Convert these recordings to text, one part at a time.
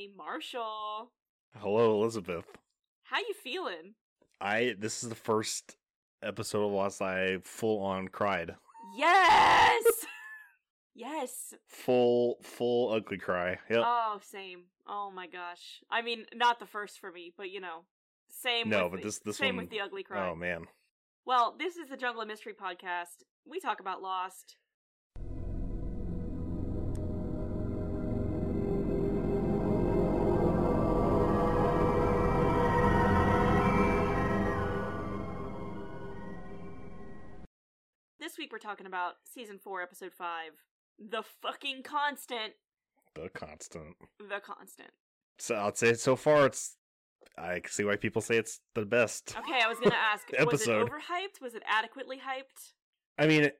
Hey, Marshall. Hello, Elizabeth. How you feeling? I this is the first episode of Lost I full on cried. Yes. yes. Full full ugly cry. Yep. Oh, same. Oh my gosh. I mean, not the first for me, but you know, same. No, with but the- this- this same one- with the ugly cry. oh man. Well, this is the Jungle of Mystery podcast. We talk about Lost. Week we're talking about season 4, episode 5. The fucking constant. The constant. The constant. So I'd say so far it's I see why people say it's the best. Okay, I was gonna ask was it Episode. overhyped? Was it adequately hyped? I mean,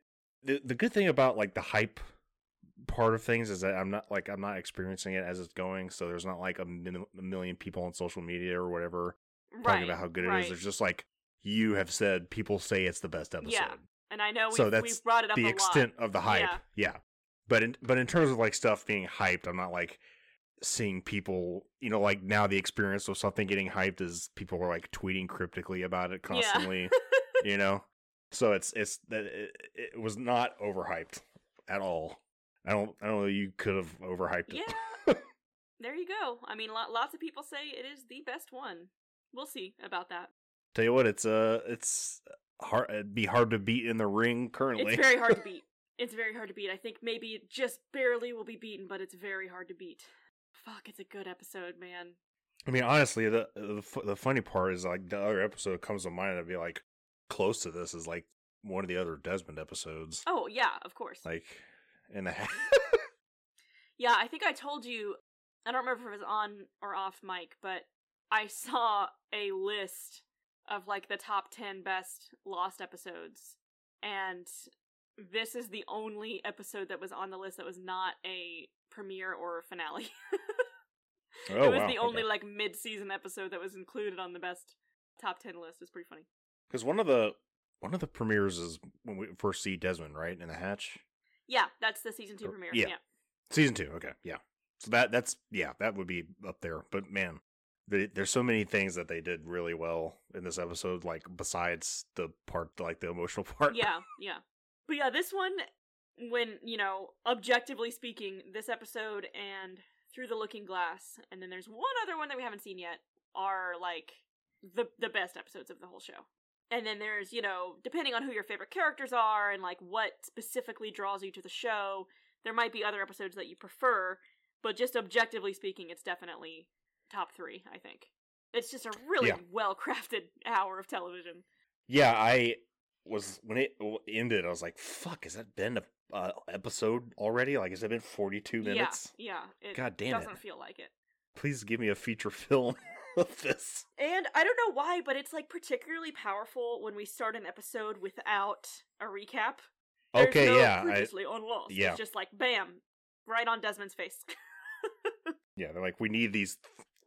the the good thing about like the hype part of things is that I'm not like I'm not experiencing it as it's going, so there's not like a, min- a million people on social media or whatever talking about how good it right. is. There's just like you have said, people say it's the best episode. Yeah, And I know we've, So that's we've brought it up the extent lot. of the hype. Yeah. Yeah. But in but in terms of like stuff being hyped, I'm not like seeing people, you know, like now the experience of something getting hyped is people are like tweeting cryptically about it Yeah. constantly, you know. So it's it's that it, it was not overhyped at all. I don't I don't know you could have overhyped it. Yeah. there you go. I mean, lo- lots of people say it is the best one. We'll see about that. Tell you what, it's uh it's hard it'd uh, be hard to beat in the ring currently. It's very hard to beat. It's very hard to beat. I think maybe it just barely will be beaten, but it's very hard to beat. Fuck, it's a good episode, man. I mean, honestly, the uh, the the funny part is like the other episode comes to mind that'd be like close to this is like one of the other Desmond episodes, Oh, yeah, of course. like in the Yeah, I think I told you. I don't remember if it was on or off mic, but I saw a list of like the top 10 best Lost episodes. And this is the only episode that was on the list that was not a premiere or a finale. oh it was wow, the only like mid season episode that was included on the best top 10 list. It's pretty funny. because one of the one of the premieres is when we first see Desmond right in the hatch Yeah, that's the season 2 Oh, premiere. yeah. yeah. season two. Okay, yeah, so that that's yeah that would be up there. But man, the, there's so many things that they did really well in this episode. Like besides the part like the emotional part. yeah, yeah. But yeah, this one, when, you know, objectively speaking, this episode and Through the Looking Glass, and then there's one other one that we haven't seen yet, are like the the best episodes of the whole show. And then there's, you know, depending on who your favorite characters are and like what specifically draws you to the show, there might be other episodes that you prefer, but just objectively speaking, it's definitely top three, I think. It's just a really Yeah. well crafted hour of television. Yeah, I was when it ended. I was like, "Fuck, has that been a uh, episode already? Like, has it been forty two minutes? Yeah, yeah. It God damn it. doesn't feel like it. Please give me a feature film of this." And I don't know why, but it's like particularly powerful when we start an episode without a recap. There's Okay, no yeah, I, Previously on Lost. yeah. It's just like bam, right on Desmond's face. yeah. They're like, we need these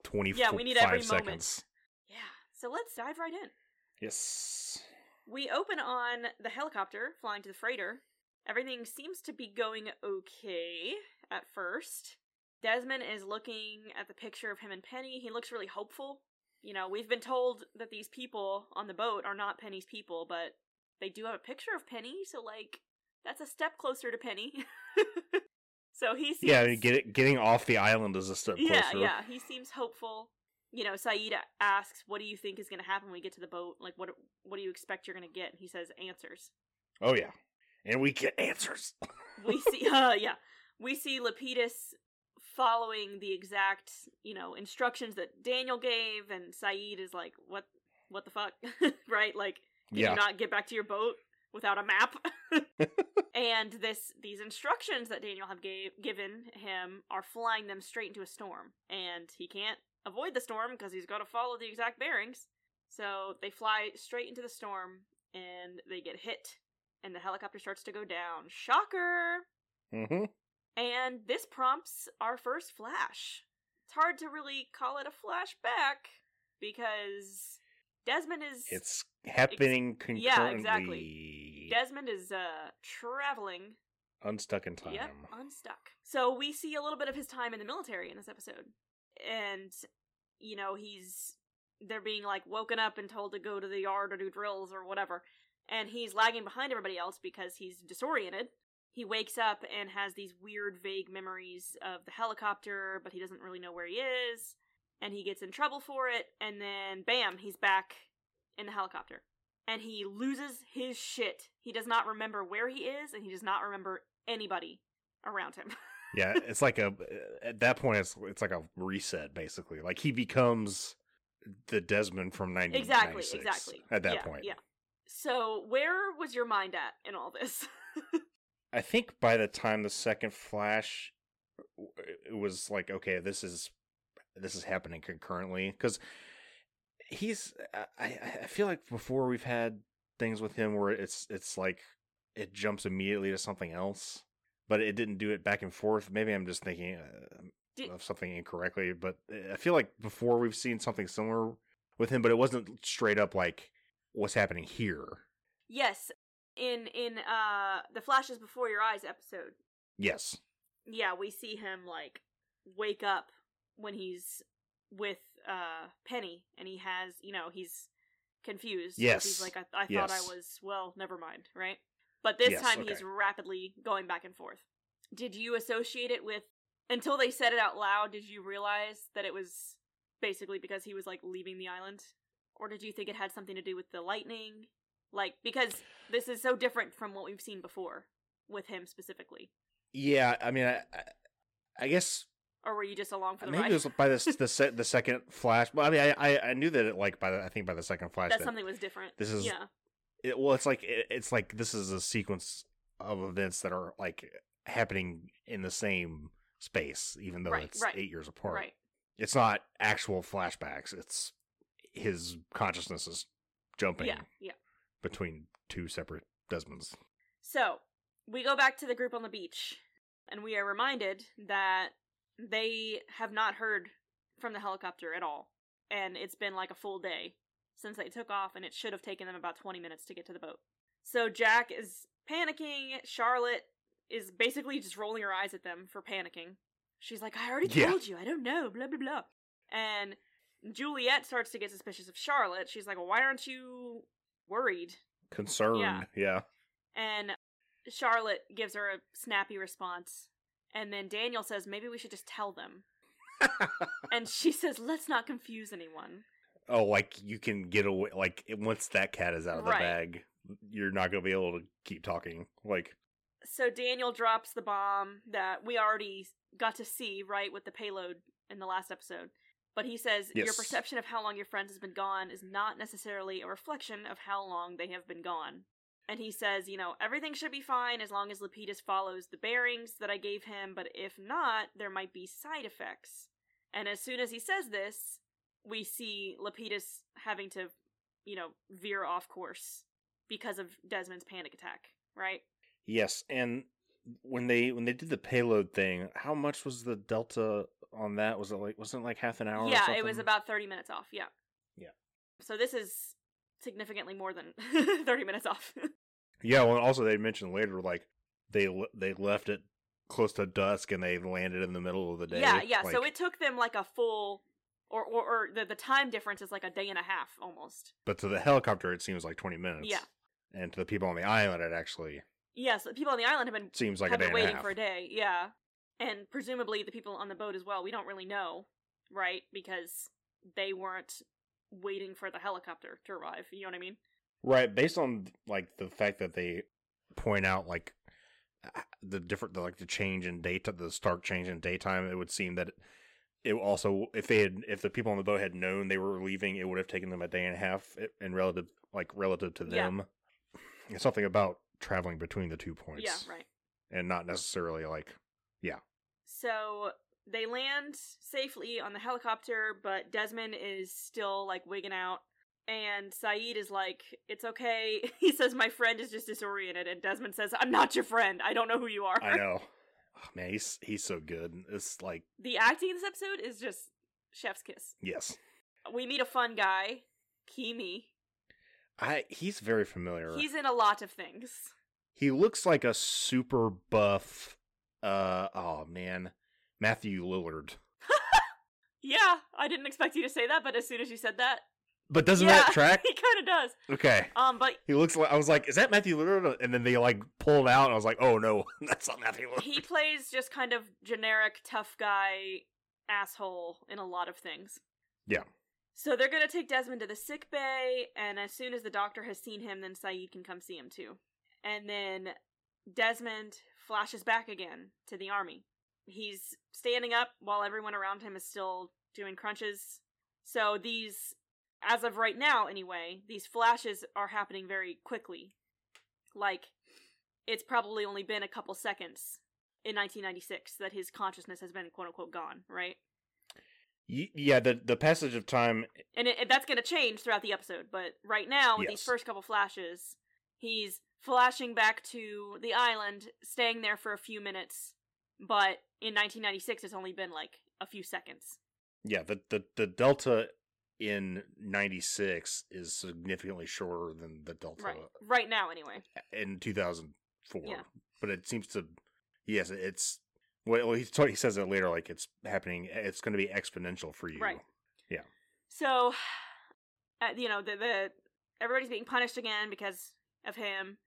twenty Yeah, we need every five moment. yeah. So let's dive right in. Yes. We open on the helicopter flying to the freighter. Everything seems to be going okay at first. Desmond is looking at the picture of him and Penny. He looks really hopeful. You know, we've been told that these people on the boat are not Penny's people, but they do have a picture of Penny, so like that's a step closer to Penny. so he seems Yeah, I mean, get getting off the island is a step closer. yeah, yeah. He seems hopeful. You know, Sayid asks, "What do you think is going to happen when we get to the boat? Like, what what do you expect you're going to get?" And he says, "Answers." Oh yeah, and we get answers. We see, uh, yeah, we see Lapidus following the exact, you know, instructions that Daniel gave, and Sayid is like, "What, what the fuck?" right? Like, can yeah. you not get back to your boat without a map? and this these instructions that Daniel have gave, given him are flying them straight into a storm, and he can't avoid the storm because he's got to follow the exact bearings. So they fly straight into the storm, and they get hit, and the helicopter starts to go down. Shocker! hmm And this prompts our first flash. It's hard to really call it a flashback because Desmond is It's happening concurrently. yeah, exactly. Desmond is uh traveling. Unstuck in time. Yep, unstuck. So we see a little bit of his time in the military in this episode. and you know he's they're being like woken up and told to go to the yard or do drills or whatever and he's lagging behind everybody else because he's disoriented he wakes up and has these weird vague memories of the helicopter but he doesn't really know where he is and he gets in trouble for it and then bam he's back in the helicopter. And he loses his shit. He does not remember where he is and he does not remember anybody around him. Yeah, it's like a at that point it's it's like a reset basically. Like he becomes the Desmond from 90 exactly exactly. at that Yeah, point. yeah. So where was your mind at in all this? I think by the time the second flash it was like okay, this is this is happening concurrently cuz he's I I I feel like before we've had things with him where it's it's like it jumps immediately to something else, but it didn't do it back and forth. Maybe I'm just thinking uh, Did- of something incorrectly, but I feel like before we've seen something similar with him, but it wasn't straight up like what's happening here. yes in in uh the flashes before your eyes episode Yes. yeah we see him like wake up when he's with uh penny and he has you know he's confused. Yes. he's like i, I thought i was well never mind right? But this Yes, time he's rapidly going back and forth. Did you associate it with until they said it out loud did you realize that it was basically because he was like leaving the island? Or did you think it had something to do with the lightning? Like because this is so different from what we've seen before with him specifically. Yeah, I mean, I, I guess or were you just along for the maybe ride it was by this the se- the second flash. Well, I mean, I, I I knew that it like by the, I think by the second flash that that something was different this is- yeah it, well, it's like it, it's like this is a sequence of events that are like happening in the same space, even though Right, it's right, eight years apart. right It's not actual flashbacks. It's his consciousness is jumping yeah yeah between two separate Desmonds. So, we go back to the group on the beach, and we are reminded that they have not heard from the helicopter at all. And it's been like a full day since they took off, and it should have taken them about 20 minutes to get to the boat. So, Jack is panicking. Charlotte is basically just rolling her eyes at them for panicking. She's like, I already Yeah. told you, I don't know, blah, blah, blah. And Juliet starts to get suspicious of Charlotte. She's like, well, Why aren't you worried? Concerned. Yeah. yeah. And Charlotte gives her a snappy response. And then Daniel says, maybe we should just tell them. And she says, let's not confuse anyone. Oh, like you can get away. Like once that cat is out of the Right. bag, you're not gonna be able to keep talking. Like So Daniel drops the bomb that we already got to see, right, with the payload in the last episode. But he says, Your perception of how long your friend has been gone is not necessarily a reflection of how long they have been gone. And he says, you know, everything should be fine as long as Lapidus follows the bearings that I gave him, but if not, there might be side effects. And as soon as he says this, we see Lapidus having to, you know, veer off course because of Desmond's panic attack, right? yes, and when they when they did the payload thing, how much was the delta on that? Was it like wasn't it like half an hour? or yeah, it was about 30 minutes off. Yeah. Yeah. So this is significantly more than 30 minutes off. Yeah, well, also they mentioned later like they they left it close to dusk and they landed in the middle of the day. yeah, yeah. so it took them like a full or or, or the, the time difference is like a day and a half almost. but to the helicopter it seems like twenty minutes. Yeah. and to the people on the island it actually Yeah, so the people on the island have been seems like have a day been and a waiting for a day. Yeah. And presumably the people on the boat as well. We don't really know, right? Because they weren't waiting for the helicopter to arrive. You know what I mean? Right, based on like the fact that they point out like the different the, like the change in data the stark change in daytime it would seem that it also if they had if the people on the boat had known they were leaving it would have taken them a day and a half eh, i- in relative like relative to Yeah. them it's something about traveling between the two points Yeah, right. and not necessarily like yeah So they land safely on the helicopter, but Desmond is still like wigging out. And Sayid is like, It's okay. He says, My friend is just disoriented. And Desmond says, I'm not your friend. I don't know who you are. i know oh, man he's he's so good it's like The acting in this episode is just chef's kiss. yes We meet a fun guy, Keamy. i he's very familiar He's in a lot of things. He looks like a super buff uh oh man, Matthew Lillard. Yeah, I didn't expect you to say that, but as soon as you said that, But doesn't yeah, that track? he kind of does. Okay. Um, but He looks like I was like, is that Matthew Lillard? And then they like pulled out, and I was like, oh no, that's not Matthew Lillard. he plays just kind of generic tough guy asshole in a lot of things. Yeah. So they're gonna take Desmond to the sick bay, and as soon as the doctor has seen him, then Sayid can come see him too. And then Desmond flashes back again to the army. He's standing up while everyone around him is still doing crunches. So these, as of right now anyway, these flashes are happening very quickly. Like, it's probably only been a couple seconds in 1996 that his consciousness has been quote unquote gone, right? Yeah, the the passage of time. and it, it- that's going to change throughout the episode. But right now, with these first couple flashes, he's flashing back to the island, staying there for a few minutes. But in 1996, it's only been like a few seconds. Yeah, the the the delta in '96 is significantly shorter than the delta Right, right now, anyway. in 2004. Yeah. But it seems to, yes, it's. Well, he he says it later, like it's happening. It's going to be exponential for you. Right. Yeah so, uh, you know, the the everybody's being punished again because of him,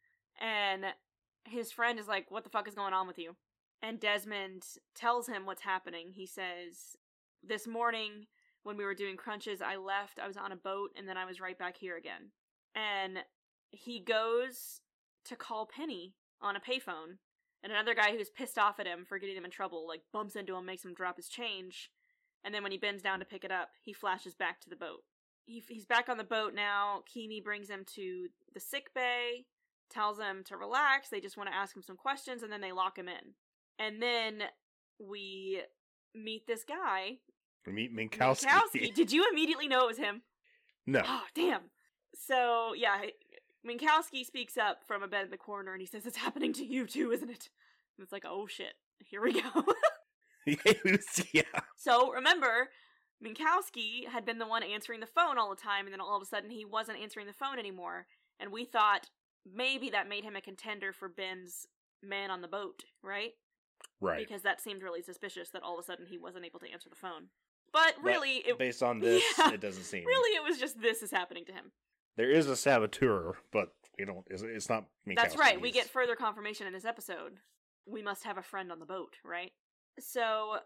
and his friend is like, "What the fuck is going on with you?" And Desmond tells him what's happening. He says, "This morning when we were doing crunches, I left. I was on a boat, and then I was right back here again." And he goes to call Penny on a payphone, and another guy who's pissed off at him for getting him in trouble, like bumps into him, makes him drop his change and then when he bends down to pick it up, he flashes back to the boat. He, he's back on the boat now. Keamy brings him to the sick bay, tells him to relax. They just want to ask him some questions, and then they lock him in. And then we meet this guy, We meet Minkowski. Minkowski. Did you immediately know it was him? no. Oh, damn. So, yeah, Minkowski speaks up from a bed in the corner and he says, It's happening to you too, isn't it? And it's like, oh shit, here we go. yeah. So remember, Minkowski had been the one answering the phone all the time, and then all of a sudden he wasn't answering the phone anymore. And we thought maybe that made him a contender for Ben's man on the boat, right? Right. Because that seemed really suspicious that all of a sudden he wasn't able to answer the phone. But But really, it Based on this, Yeah. it doesn't seem. really it was just this is happening to him. There is a saboteur, but we don't. It's, it's not. Minkowski. That's right. We get further confirmation in this episode. We must have a friend on the boat, right? So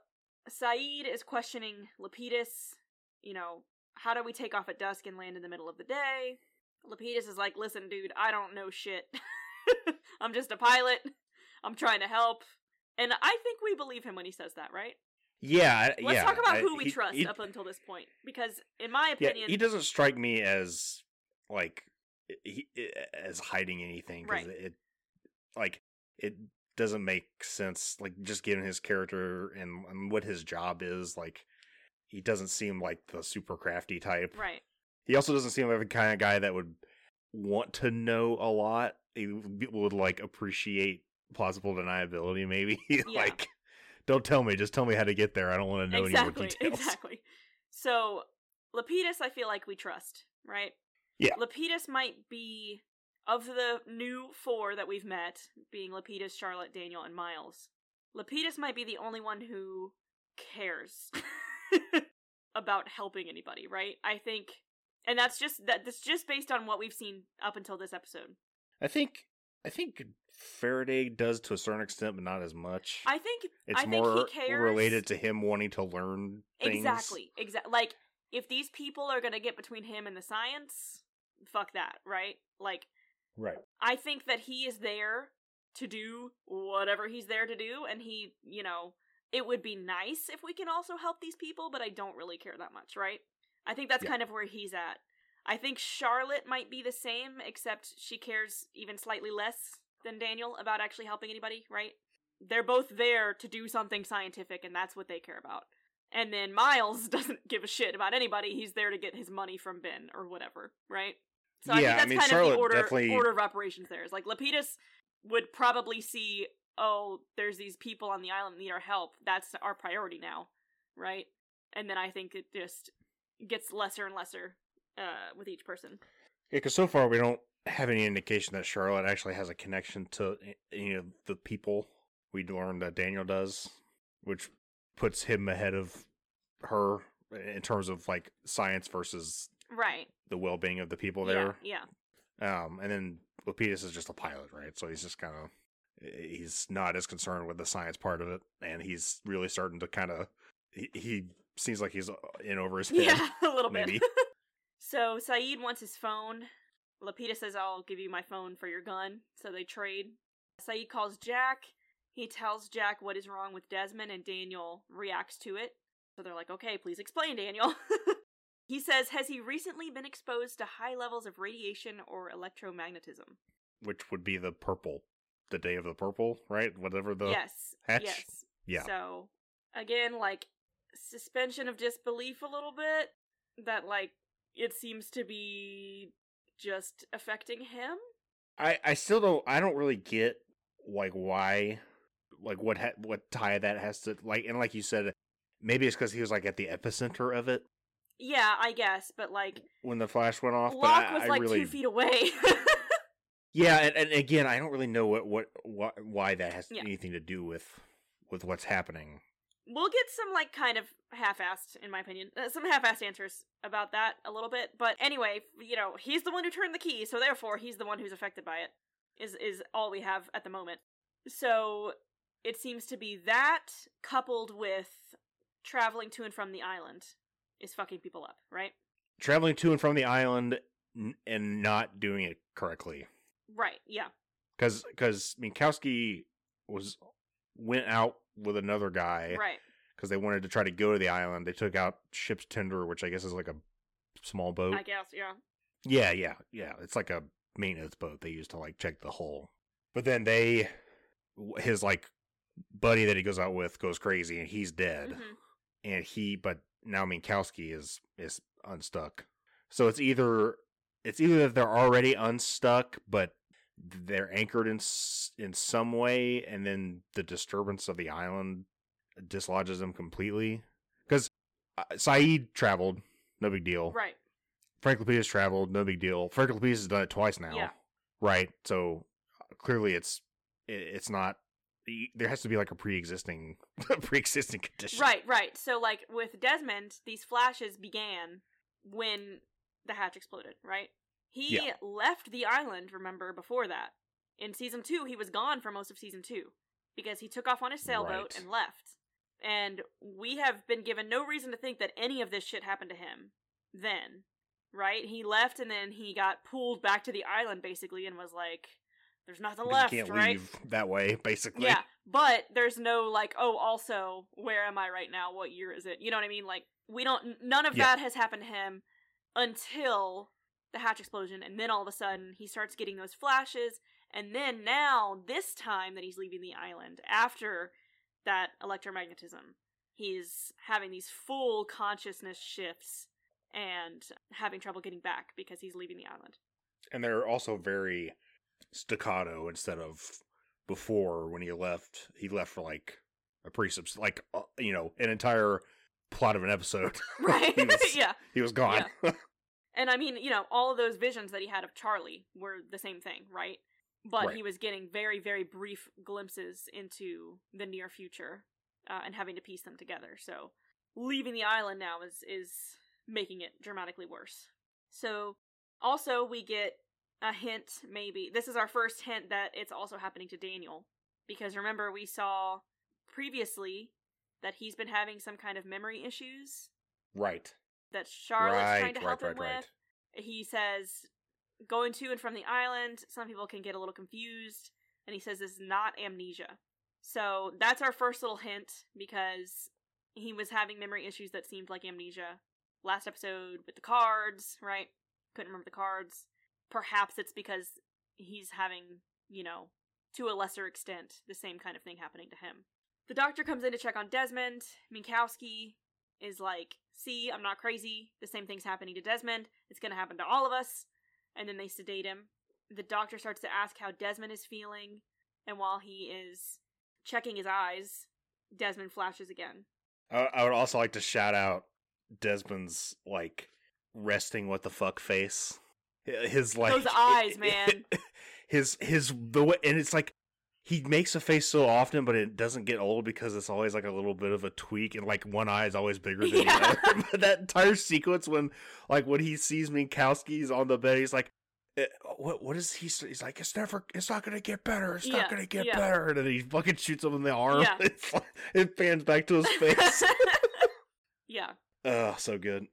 Sayid is questioning Lapidus. You know, how do we take off at dusk and land in the middle of the day? Lapidus is like, listen, dude, I don't know shit. I'm just a pilot. I'm trying to help. And I think we believe him when he says that, right? Yeah. Let's yeah. talk about I- who we he- trust he- up until this point. Because, in my Yeah, opinion, he doesn't strike me as like he, as hiding anything because Right. it like it doesn't make sense. Like just given his character and, and what his job is, like he doesn't seem like the super crafty type. right. He also doesn't seem like the kind of guy that would want to know a lot. He would, like appreciate plausible deniability, maybe. like, don't tell me, just tell me how to get there. I don't want to know any more exactly, details. exactly. So Lapidus, I feel like we trust, right? Yeah. Lapidus might be of the new four that we've met, being Lapidus, Charlotte, Daniel, and Miles. Lapidus might be the only one who cares about helping anybody, right? I think, and that's just that. That's just based on what we've seen up until this episode. I think I think Faraday does to a certain extent, but not as much. I think it's I think he more cares. related to him wanting to learn things. Exactly. Exactly. Like if these people are going to get between him and the science, fuck that, right? Like Right. I think that he is there to do whatever he's there to do and he, you know, it would be nice if we can also help these people, but I don't really care that much, right? I think that's Yeah. kind of where he's at. I think Charlotte might be the same except she cares even slightly less than Daniel about actually helping anybody, right? They're both there to do something scientific and that's what they care about. And then Miles doesn't give a shit about anybody. He's there to get his money from Ben or whatever, right? So I Yeah, I think that's mean, kind of the order definitely- order of operations there. Is like Lapidus would probably see, oh, there's these people on the island that need our help. That's our priority now, right? And then I think it just gets lesser and lesser uh, with each person. Yeah, because so far we don't have any indication that Charlotte actually has a connection to any of the people we learned that Daniel does, which puts him ahead of her in terms of like science versus Right. the well being of the people there. Yeah. Um, and then Lapidus is just a pilot, right? So he's just kind of he's not as concerned with the science part of it, and he's really starting to kind of he, he seems like he's uh, in over his head. Yeah, a little maybe. bit. so Sayid wants his phone. Lapidus says, I'll give you my phone for your gun. So they trade. Sayid calls Jack. He tells Jack what is wrong with Desmond, and Daniel reacts to it. So they're like, okay, please explain, Daniel. he says, Has he recently been exposed to high levels of radiation or electromagnetism? which would be the purple, the day of the purple, right? Whatever the yes. hatch? Yes. yeah, So, again, like, suspension of disbelief a little bit. That, like, it seems to be just affecting him. I I still don't I don't really get like why like what ha- what tie that has to like and like you said maybe it's because he was like at the epicenter of it Yeah, I guess, but, like, when the flash went off. Locke but I, was, I like, really two feet away. yeah, and, and again I don't really know what what, what why that has Yeah. anything to do with with what's happening. We'll get some, like, kind of half-assed, in my opinion, uh, some half-assed answers about that a little bit. But anyway, you know, he's the one who turned the key, so therefore he's the one who's affected by it, is, is all we have at the moment. So, it seems to be that coupled with traveling to and from the island is fucking people up, right? Traveling to and from the island n- and not doing it correctly. Right, yeah. because because Minkowski was went out with another guy Right. because they wanted to try to go to the island. They took out ship's tender, which I guess is like a small boat. I guess, yeah. Yeah, yeah, yeah. It's like a maintenance boat they use to like check the hull. But then they, his like buddy that he goes out with goes crazy and he's dead. Mhm. And he, but now Minkowski is is unstuck. So it's either it's either that they're already unstuck, but they're anchored in in some way, and then the disturbance of the island dislodges them completely. Because uh, Sayid traveled, no big deal. Right. Frank Lapidus traveled, no big deal. Frank Lapidus has done it twice now, Yeah. right? So uh, clearly, it's it, it's not. There has to be like a pre-existing pre-existing condition, Right, right. So, like, with Desmond, these flashes began when the hatch exploded, right? He Yeah. left the island, remember, before that. In season two, he was gone for most of season two because he took off on his sailboat Right. and left. And we have been given no reason to think that any of this shit happened to him then, right? He left and then he got pulled back to the island basically and was like, there's nothing But left, you can't right? leave that way, basically. Yeah, but there's no like, oh, also, where am I right now? What year is it? You know what I mean? Like, we don't. None of Yeah. that has happened to him until the hatch explosion, and then all of a sudden he starts getting those flashes, and then now this time that he's leaving the island after that electromagnetism, he's having these full consciousness shifts and having trouble getting back because he's leaving the island. and they're also very staccato instead of before when he left. He left for like a pretty subs- like uh, you know an entire plot of an episode. Right? he was yeah. he was gone. And I mean, you know, all of those visions that he had of Charlie were the same thing, right? But Right. he was getting very, very brief glimpses into the near future uh, and having to piece them together. So leaving the island now is is making it dramatically worse. So also we get a hint, maybe this is our first hint that it's also happening to Daniel because remember we saw previously that he's been having some kind of memory issues right. That Charlotte's right. trying to help right. him Right. with. He says going to and from the island, some people can get a little confused, and he says this is not amnesia. So that's our first little hint because he was having memory issues that seemed like amnesia. Last episode with the cards, right? Couldn't remember the cards. Perhaps it's because he's having, you know, to a lesser extent, the same kind of thing happening to him. The doctor comes in to check on Desmond. Minkowski is like, see, I'm not crazy. The same thing's happening to Desmond. It's gonna happen to all of us. And then they sedate him. The doctor starts to ask how Desmond is feeling. And while he is checking his eyes, Desmond flashes again. I, I would also like to shout out Desmond's like resting what the fuck face. His like Those eyes, man. His his the way and it's like he makes a face so often, but it doesn't get old because it's always like a little bit of a tweak, and like one eye is always bigger than Yeah. the other. but that entire sequence when, like, when he sees Minkowski's on the bed, he's like, eh, "What? What is he?" He's like, "It's never. It's not gonna get better. It's Yeah, not gonna get yeah. better." And then he fucking shoots him in the arm. Yeah. It's like- it pans back to his face. yeah. oh, so good.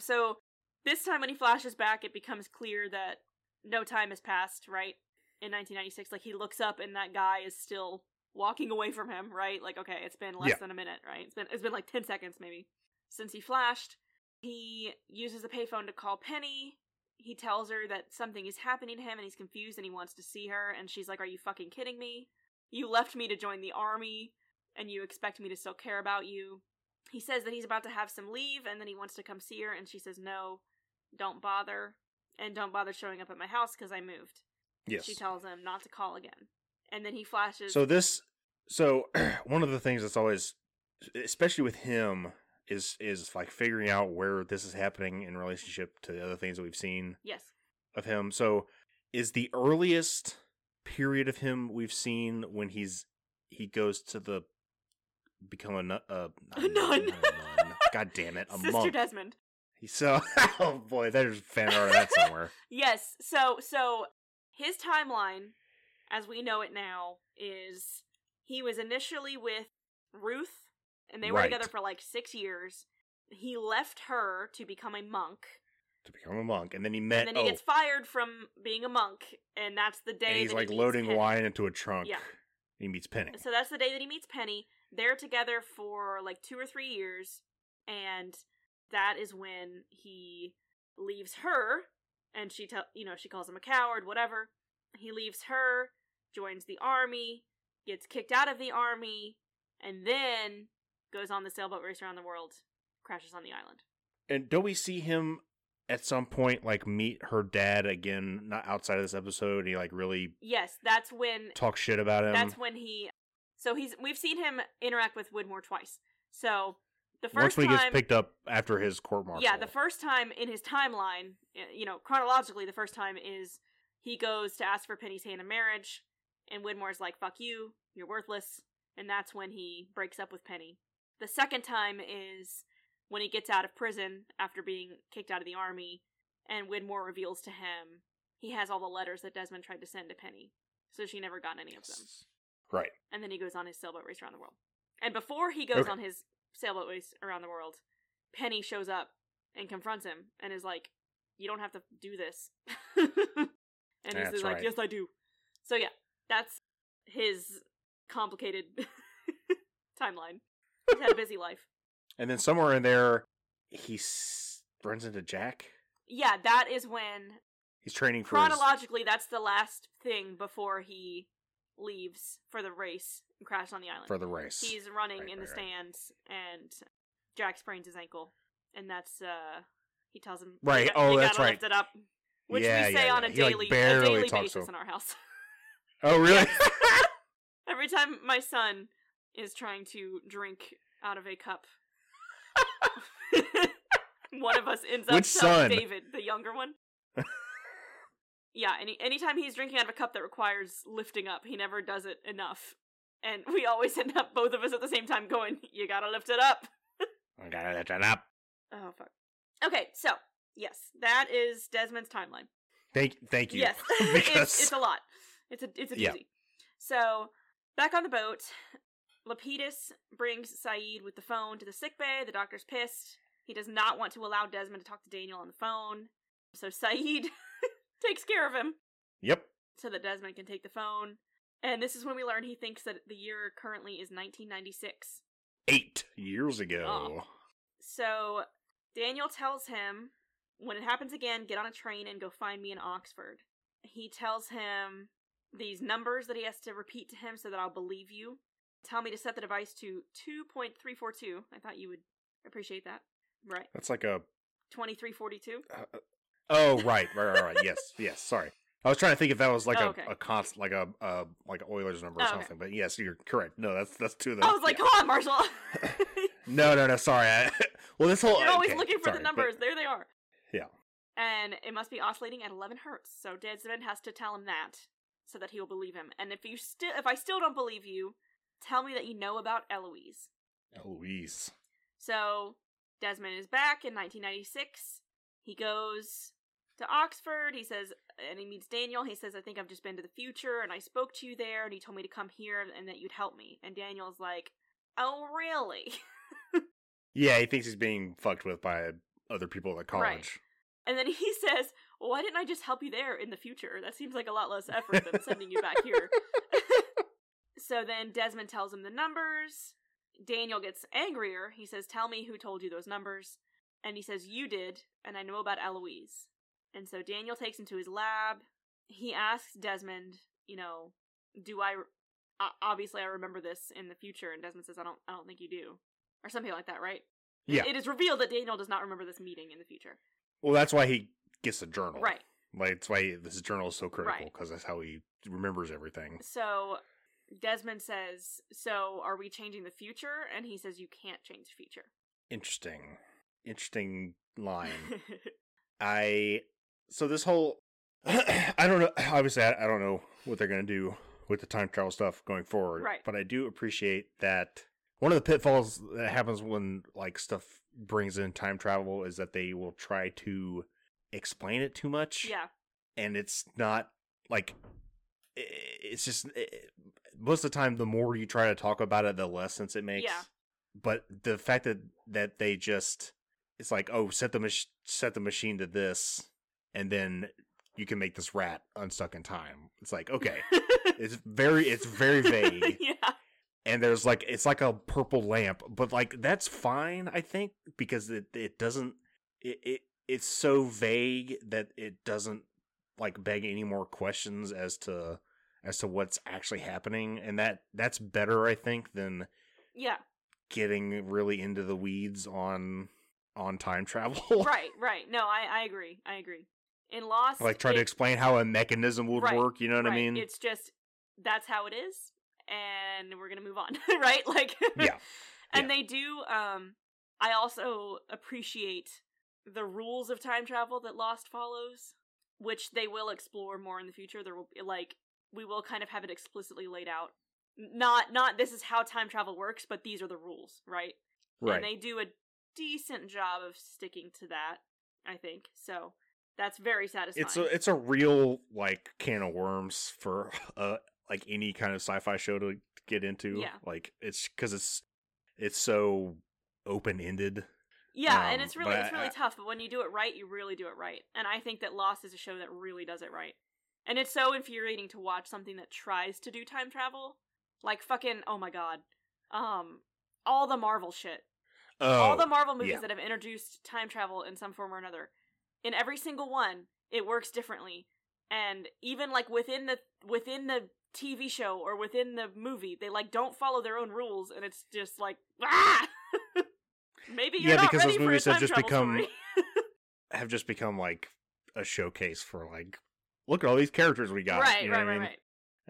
So this time when he flashes back, it becomes clear that no time has passed, right? In 1996, like he looks up and that guy is still walking away from him, right? Like, okay, it's been less Yeah. than a minute, right? It's been it's been like 10 seconds maybe since he flashed. He uses the payphone to call Penny. He tells her that something is happening to him and he's confused and he wants to see her. And she's like, Are you fucking kidding me? You left me to join the army and you expect me to still care about you. He says that he's about to have some leave and then he wants to come see her. And she says, No, don't bother. And don't bother showing up at my house because I moved. Yes. She tells him not to call again. And then he flashes. So this, so one of the things that's always, especially with him, is is like figuring out where this is happening in relationship to the other things that we've seen yes. of him. So, is the earliest period of him we've seen when he's he goes to the become a nun? Uh, A nun. God damn it, a Sister monk. Desmond. So oh boy, there's fan art of that somewhere. Yes. So so his timeline, as we know it now, is he was initially with Ruth, and they were Right. together for like six years. He left her to become a monk, to become a monk, and then he met. and then he oh, gets fired from being a monk, and that's the day and he's like he loading Penny. wine into a trunk. Yeah. He meets Penny. So that's the day that he meets Penny. They're together for like two or three years, and that is when he leaves her, and she tell you know she calls him a coward, whatever. He leaves her, joins the army, gets kicked out of the army, and then goes on the sailboat race around the world, crashes on the island. And don't we see him at some point like meet her dad again? Not outside of this episode. He like really Yes, that's when talk shit about him. that's when he. So he's we've seen him interact with woodmore twice. So the first Once he time gets picked up after his court martial. Yeah, the first time in his timeline, eh, you know, chronologically, the first time is he goes to ask for Penny's hand in marriage, and Widmore's like, fuck you, you're worthless, and that's when he breaks up with Penny. The second time is when he gets out of prison after being kicked out of the army, and Widmore reveals to him he has all the letters that Desmond tried to send to Penny, so she never got any of them. Right. And then he goes on his sailboat race around the world. And before he goes Okay. on his sailboat race around the world, Penny shows up and confronts him and is like, "You don't have to do this." and he's like, right. "Yes, I do." So yeah, that's his complicated timeline. He's had a busy life. And then somewhere in there, he s- runs into Jack. Yeah, that is when He's training for his, chronologically that's the last thing before he leaves for the race and crashes on the island. for the race. He's running Right, in the right, right. stands, and Jack sprains his ankle, and that's uh he tells him, Right, got- oh, that's right. lift it up," which Yeah, we say yeah, on yeah. a He, like, daily, a daily basis in our house. oh, really? Every time my son is trying to drink out of a cup, one of us ends up Which son? David, the younger one. yeah, any anytime he's drinking out of a cup that requires lifting up, he never does it enough. And we always end up both of us at the same time going, You gotta lift it up. I gotta lift it up. Oh fuck. Okay, so yes, that is Desmond's timeline. Thank, thank you. Yes, because it's, it's a lot. It's a it's a doozy. Yeah. So back on the boat, Lapidus brings Sayid with the phone to the sick bay. The doctor's pissed. He does not want to allow Desmond to talk to Daniel on the phone. So Sayid takes care of him yep. so that Desmond can take the phone. And this is when we learn he thinks that the year currently is 1996. Eight years ago. Oh. So Daniel tells him, when it happens again, get on a train and go find me in Oxford. He tells him these numbers that he has to repeat to him so that I'll believe you. Tell me to set the device to 2.342. I thought you would appreciate that. Right. That's like a. 2342. Uh, oh, right, right, right, right. yes, yes. Sorry, I was trying to think if that was like Oh, a, okay. a const, like a uh, like a Oilers number or Oh, okay. something. But yes, you're correct. No, that's that's two of them. I was like, yeah. come on, Marshall. No, no, no. Sorry. I, well, this whole You're always okay, looking for sorry, the but- numbers. There they are. Yeah. And it must be oscillating at 11 hertz. So Desmond has to tell him that. so that he will believe him. And if you still if I still don't believe you, tell me that you know about Eloise. Eloise. So Desmond is back in 1996. He goes to Oxford. He says, and he meets Daniel. He says, I think I've just been to the future and I spoke to you there and he told me to come here and that you'd help me. And Daniel's like, Oh, really? Yeah, he thinks he's being fucked with by other people at college. Right. And then he says, Well, why didn't I just help you there in the future? That seems like a lot less effort than sending you back here. so then Desmond tells him the numbers. Daniel gets angrier. He says, Tell me who told you those numbers. And he says, You did, and I know about Eloise. And so Daniel takes him to his lab. He asks Desmond, you know, do I o- obviously I remember this in the future and Desmond says I don't I don't think you do. Or something like that, right? Yeah. It is revealed that Daniel does not remember this meeting in the future. Well, that's why he gets a journal. Right. Like, that's why this journal is so critical Right. because that's how he remembers everything. So Desmond says, "So are we changing the future?" And he says, "You can't change the future." Interesting. Interesting line. I so this whole I don't know obviously I, I don't know what they're going to do with the time travel stuff going forward Right. but I do appreciate that one of the pitfalls that happens when like stuff brings in time travel is that they will try to explain it too much yeah. and it's not like it's just i most of the time the more you try to talk about it the less sense it makes Yeah. but the fact that that they just it's like oh set the mach- set the machine to this and then you can make this rat unstuck in time it's like okay it's very it's very vague yeah. and there's like it's like a purple lamp but like that's fine i think because it it doesn't it, it it's so vague that it doesn't like beg any more questions as to as to what's actually happening and that that's better i think than Yeah. getting really into the weeds on on time travel Right. Right. No, I I agree. I agree. In Lost, like try to explain how a mechanism would Right, work you know what i mean It's just that's how it is, and we're gonna move on, right? Like, Yeah, and they do. Um, I also appreciate the rules of time travel that Lost follows, which they will explore more in the future. There will be like we will kind of have it explicitly laid out. Not not this is how time travel works, but these are the rules, right? right And they do a decent job of sticking to that, I think. So that's very satisfying. it's a it's a real like can of worms for uh like any kind of sci-fi show to get into Yeah. like it's because it's it's so open-ended Yeah, and Um, it's really it's really I- tough, but when you do it right, you really do it right. And I think that Lost is a show that really does it right. And it's so infuriating to watch something that tries to do time travel. Like fucking oh my god. Um all the Marvel shit. oh all the Marvel movies yeah. that have introduced time travel in some form or another. In every single one, it works differently. And even like within the within the TV show or within the movie, they like don't follow their own rules and it's just like ah! Maybe you're Yeah, not because those movies have just become- have just become like a showcase for like look at all these characters we got right, you know right, what I right, mean?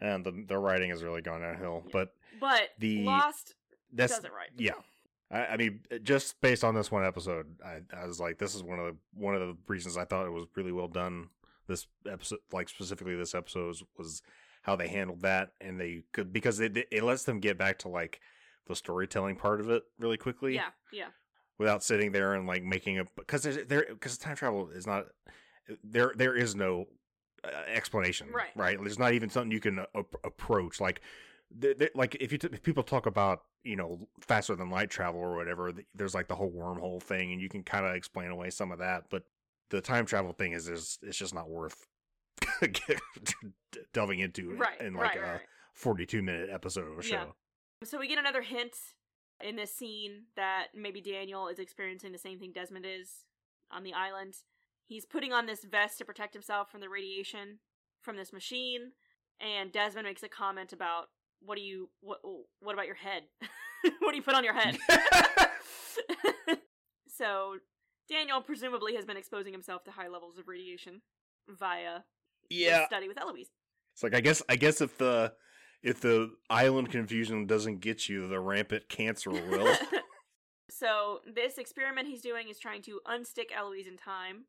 right. and the the writing has really gone downhill Yeah. but But The- Lost that's does it right. yeah I, I mean just based on this one episode I, I was like this is one of the one of the reasons i thought it was really well done this episode like specifically this episode was, was how they handled that and they could because it, it lets them get back to like the storytelling part of it really quickly Yeah, yeah. without sitting there and like making a because there because time travel is not there there is no uh, explanation Right. right there's not even something you can uh, ap- approach like th- th- like if you t- if people talk about you know faster than light travel or whatever th- there's like the whole wormhole thing and you can kind of explain away some of that but the time travel thing is is it's just not worth delving into in- Right, in like right, a right. 42 minute episode of a show Yeah. So we get another hint in this scene that maybe Daniel is experiencing the same thing Desmond is on the island. He's putting on this vest to protect himself from the radiation from this machine, and Desmond makes a comment about what do you what oh, what about your head? what do you put on your head? so Daniel presumably has been exposing himself to high levels of radiation via yeah study with Eloise. It's like I guess I guess if the if the island confusion doesn't get you, the rampant cancer will. so this experiment he's doing is trying to unstick Eloise in time,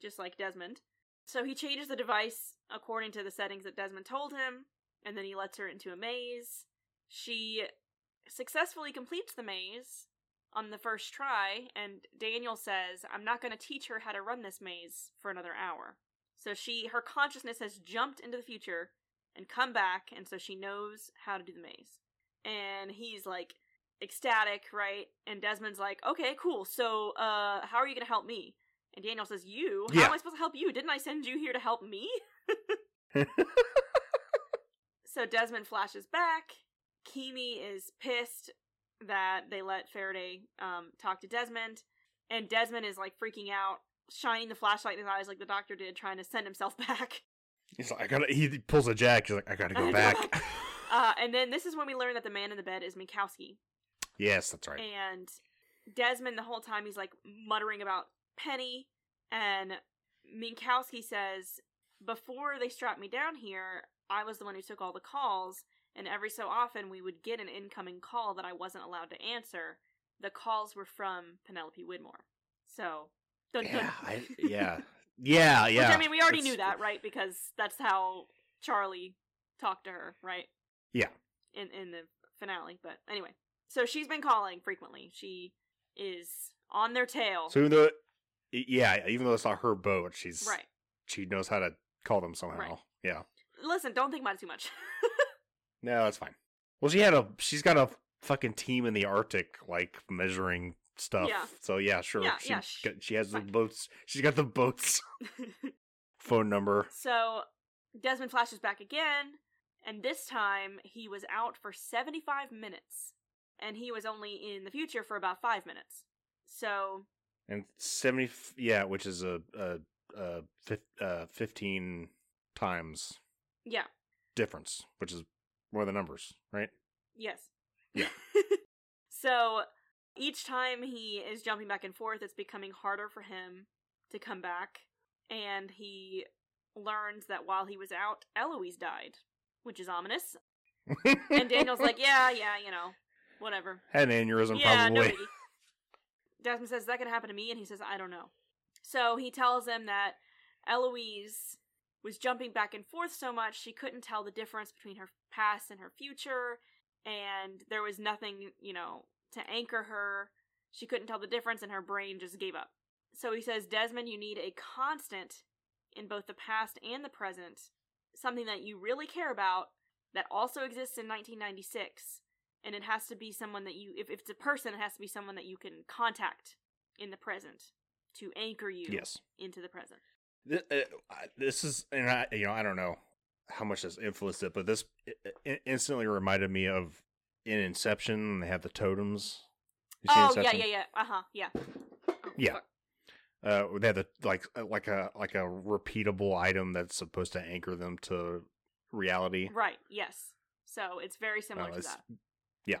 just like Desmond. So he changes the device according to the settings that Desmond told him, and then he lets her into a maze. She successfully completes the maze on the first try, and Daniel says, I'm not going to teach her how to run this maze for another hour. So she her consciousness has jumped into the future and come back, and so she knows how to do the maze. And he's like ecstatic, right? And Desmond's like, "Okay, cool. So, uh, how are you gonna help me?" And Daniel says, "You? How Yeah. am I supposed to help you? Didn't I send you here to help me?" so Desmond flashes back. Keamy is pissed that they let Faraday um, talk to Desmond, and Desmond is like freaking out, shining the flashlight in his eyes like the doctor did, trying to send himself back. He's like, I gotta. He pulls a jack. He's like, I gotta go back. Uh, and then this is when we learn that the man in the bed is Minkowski. yes, that's right. And Desmond, the whole time, he's like muttering about Penny. And Minkowski says, Before they strapped me down here, I was the one who took all the calls. And every so often, we would get an incoming call that I wasn't allowed to answer. The calls were from Penelope Widmore. So, dun, dun. Yeah, I, yeah, yeah, yeah. Which, I mean, we already It's- knew that, right? Because that's how Charlie talked to her, right? Yeah. In in the finale, but anyway, so she's been calling frequently. She is on their tail, So even though, yeah, even though it's not her boat, she's right? She knows how to call them somehow. Right. Yeah. Listen, don't think about it too much. No, that's fine. Well, she had a. She's got a fucking team in the Arctic, like measuring stuff. Yeah. So yeah, sure. Yeah, she, yeah, sh- got- she has the boats. She's got the boats phone number. so Desmond flashes back again, and this time he was out for seventy-five minutes, and he was only in the future for about five minutes. So And seventy, yeah, which is a a, a fif, uh, fifteen times yeah, difference, which is more the numbers, right? Yes. Yeah. so each time he is jumping back and forth, it's becoming harder for him to come back. And he learns that while he was out, Eloise died, which is ominous. And Daniel's like, yeah, yeah, you know, whatever. had an aneurysm, yeah, probably. no. Desmond says, is that going to happen to me? And he says, I don't know. So he tells him that Eloise was jumping back and forth so much she couldn't tell the difference between her past and her future, and there was nothing, you know, to anchor her. She couldn't tell the difference, and her brain just gave up. So he says, Desmond, you need a constant in both the past and the present, something that you really care about that also exists in 1996 and it has to be someone that you if, if it's a person it has to be someone that you can contact in the present to anchor you yes. into the present This, uh, this is, and I, you know, I don't know how much this influenced it, but this instantly reminded me of in Inception. They have the totems. Oh yeah yeah yeah uh-huh yeah Oh, Yeah. fuck. Uh, they have the like uh, like a like a repeatable item that's supposed to anchor them to reality. right yes so it's very similar Oh, to that yeah.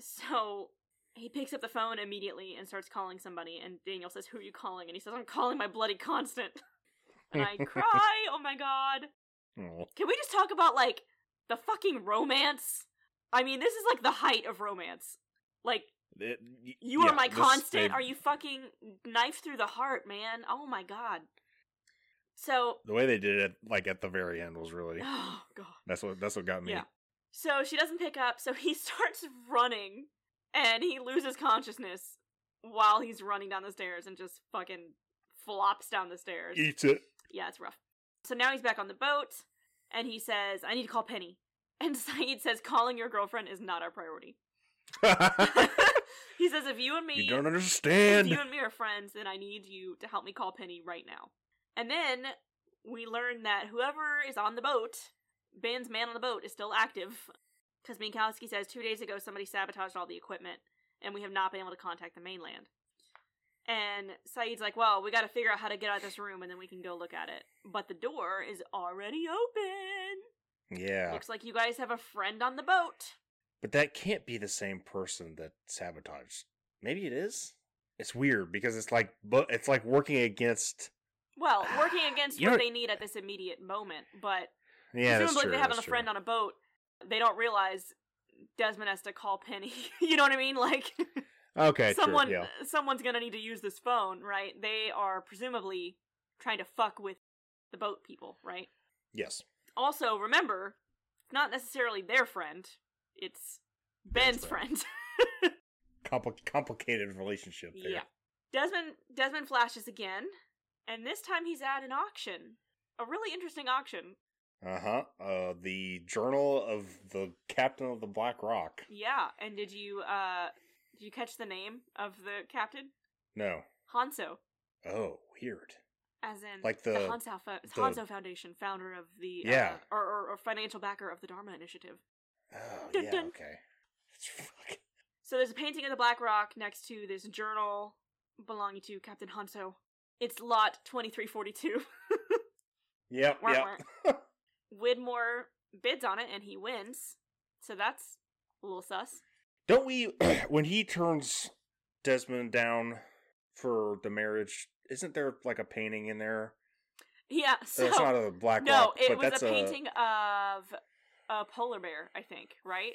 so he picks up the phone immediately and starts calling somebody and daniel says who are you calling and he says i'm calling my bloody constant and i cry oh my god Oh, Can we just talk about like the fucking romance? I mean, this is like the height of romance. Like it- y- you yeah, are my this- constant. they- Are you fucking knife through the heart, man? Oh my god. So, The way they did it, like at the very end, was really oh god. that's what that's what got me. Yeah. So she doesn't pick up. So he starts running, and he loses consciousness while he's running down the stairs and just fucking flops down the stairs. Eats it. Yeah, it's rough. So now he's back on the boat, and he says, I need to call Penny. And Sayid says, calling your girlfriend is not our priority. he says, if you and me, you don't understand. if you and me are friends, then I need you to help me call Penny right now. And then we learn that whoever is on the boat, Ben's man on the boat, is still active. Because Minkowski says two days ago somebody sabotaged all the equipment, and we have not been able to contact the mainland. And Sayid's like, well, we gotta figure out how to get out of this room and then we can go look at it. But the door is already open. yeah, Looks like you guys have a friend on the boat. but that can't be the same person that sabotaged. Maybe it is. It's weird because it's like, but it's like working against. Well, working against what they need at this immediate moment, but Yeah, presumably true. they have that's a true. friend on a boat. They don't realize Desmond has to call Penny. you know what I mean? Like Okay, someone true. Yeah. someone's gonna need to use this phone, right? They are presumably trying to fuck with the boat people, right? Yes. Also, remember, it's not necessarily their friend; it's Ben's, Ben's friend. Compli- complicated relationship there. yeah. Desmond Desmond flashes again, and this time he's at an auction, a really interesting auction. Uh-huh. Uh the Journal of the Captain of the Black Rock. Yeah, and did you uh did you catch the name of the captain? No. Hanso, Oh, weird. as in Like the, the- Hanso, Fo- the- Hanso Foundation, founder of the Yeah. uh, or, or, or financial backer of the Dharma Initiative. Oh, Dun, yeah, dun. okay. So there's a painting of the Black Rock next to this journal belonging to Captain Hanso. It's lot 2342. Yep, Wah, yep. Widmore bids on it and he wins. So that's a little sus. Don't we when he turns Desmond down for the marriage, isn't there like a painting in there? Yeah, so it's not a black no, rock, it was a painting of a polar bear, I think, right?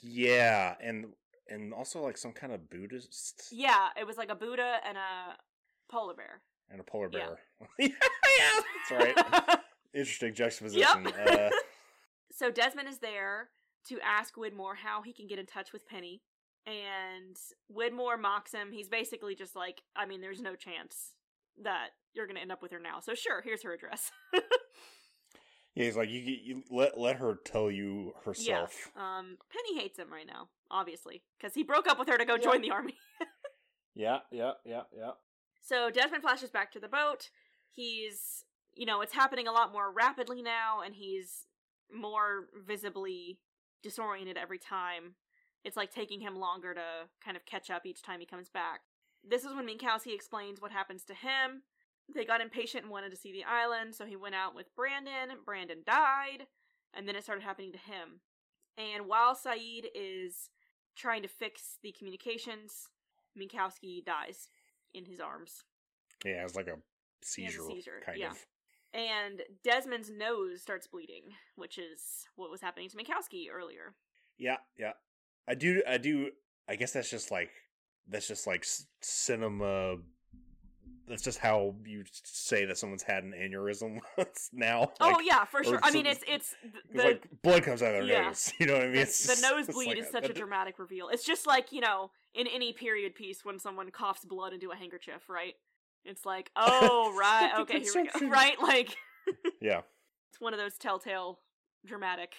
Yeah, and and also like some kind of Buddhist Yeah, it was like a Buddha and a polar bear. and a polar bear. Yeah, yeah, that's right. Interesting juxtaposition. Yep. Uh, so Desmond is there to ask Widmore how he can get in touch with Penny. And Widmore mocks him. He's basically just like, I mean, there's no chance that you're going to end up with her now. So sure, here's her address. yeah, he's like you, you let let her tell you herself. Yeah. Um, Penny hates him right now, obviously, because he broke up with her to go Yeah. join the army. Yeah, yeah, yeah, yeah. So Desmond flashes back to the boat. He's, you know, it's happening a lot more rapidly now, and he's more visibly disoriented every time. It's like taking him longer to kind of catch up each time he comes back. This is when Minkowski explains what happens to him. They got impatient and wanted to see the island, so he went out with Brandon. Brandon died, and then it started happening to him. And while Sayid is trying to fix the communications, Minkowski dies in his arms. Yeah, it's like a has a seizure, seizure, kind yeah. of. And Desmond's nose starts bleeding, which is what was happening to Minkowski earlier. Yeah, yeah. I do. I do. I guess that's just like that's just like cinema. That's just how you say that someone's had an aneurysm now. oh Like, yeah, for sure. I mean, it's it's the like blood comes out of their Yeah. nose. You know what I mean? the, It's the just- it's nosebleed like is such a that- dramatic reveal. It's just like you know in any period piece when someone coughs blood into a handkerchief, right? It's like, oh right, okay, here we go, right? Like Yeah. it's one of those telltale, dramatic.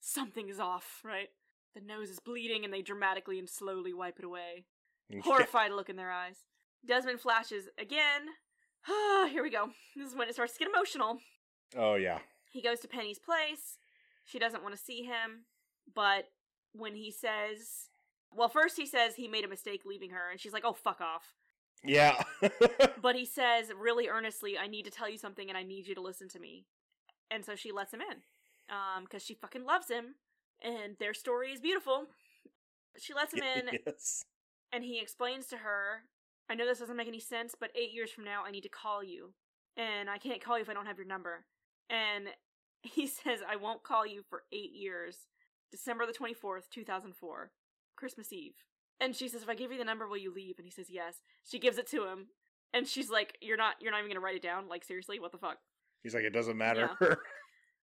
Something is off, right? The nose is bleeding, and they dramatically and slowly wipe it away. horrified look in their eyes. Desmond flashes again. Ah, here we go. This is when it starts to get emotional. Oh yeah. He goes to Penny's place. She doesn't want to see him, but when he says, well, first he says he made a mistake leaving her, and she's like, oh, fuck off. Yeah. But he says really earnestly, I need to tell you something, and I need you to listen to me. And so she lets him in, um, because she fucking loves him, and their story is beautiful. She lets him in, yes. and he explains to her, I know this doesn't make any sense, but eight years from now, I need to call you. And I can't call you if I don't have your number. And he says, I won't call you for eight years. December the 24th, 2004. Christmas Eve. And she says, if I give you the number, will you leave? And he says, yes. She gives it to him. And she's like, you're not, you're not even gonna write it down? Like, seriously? What the fuck? He's like, it doesn't matter.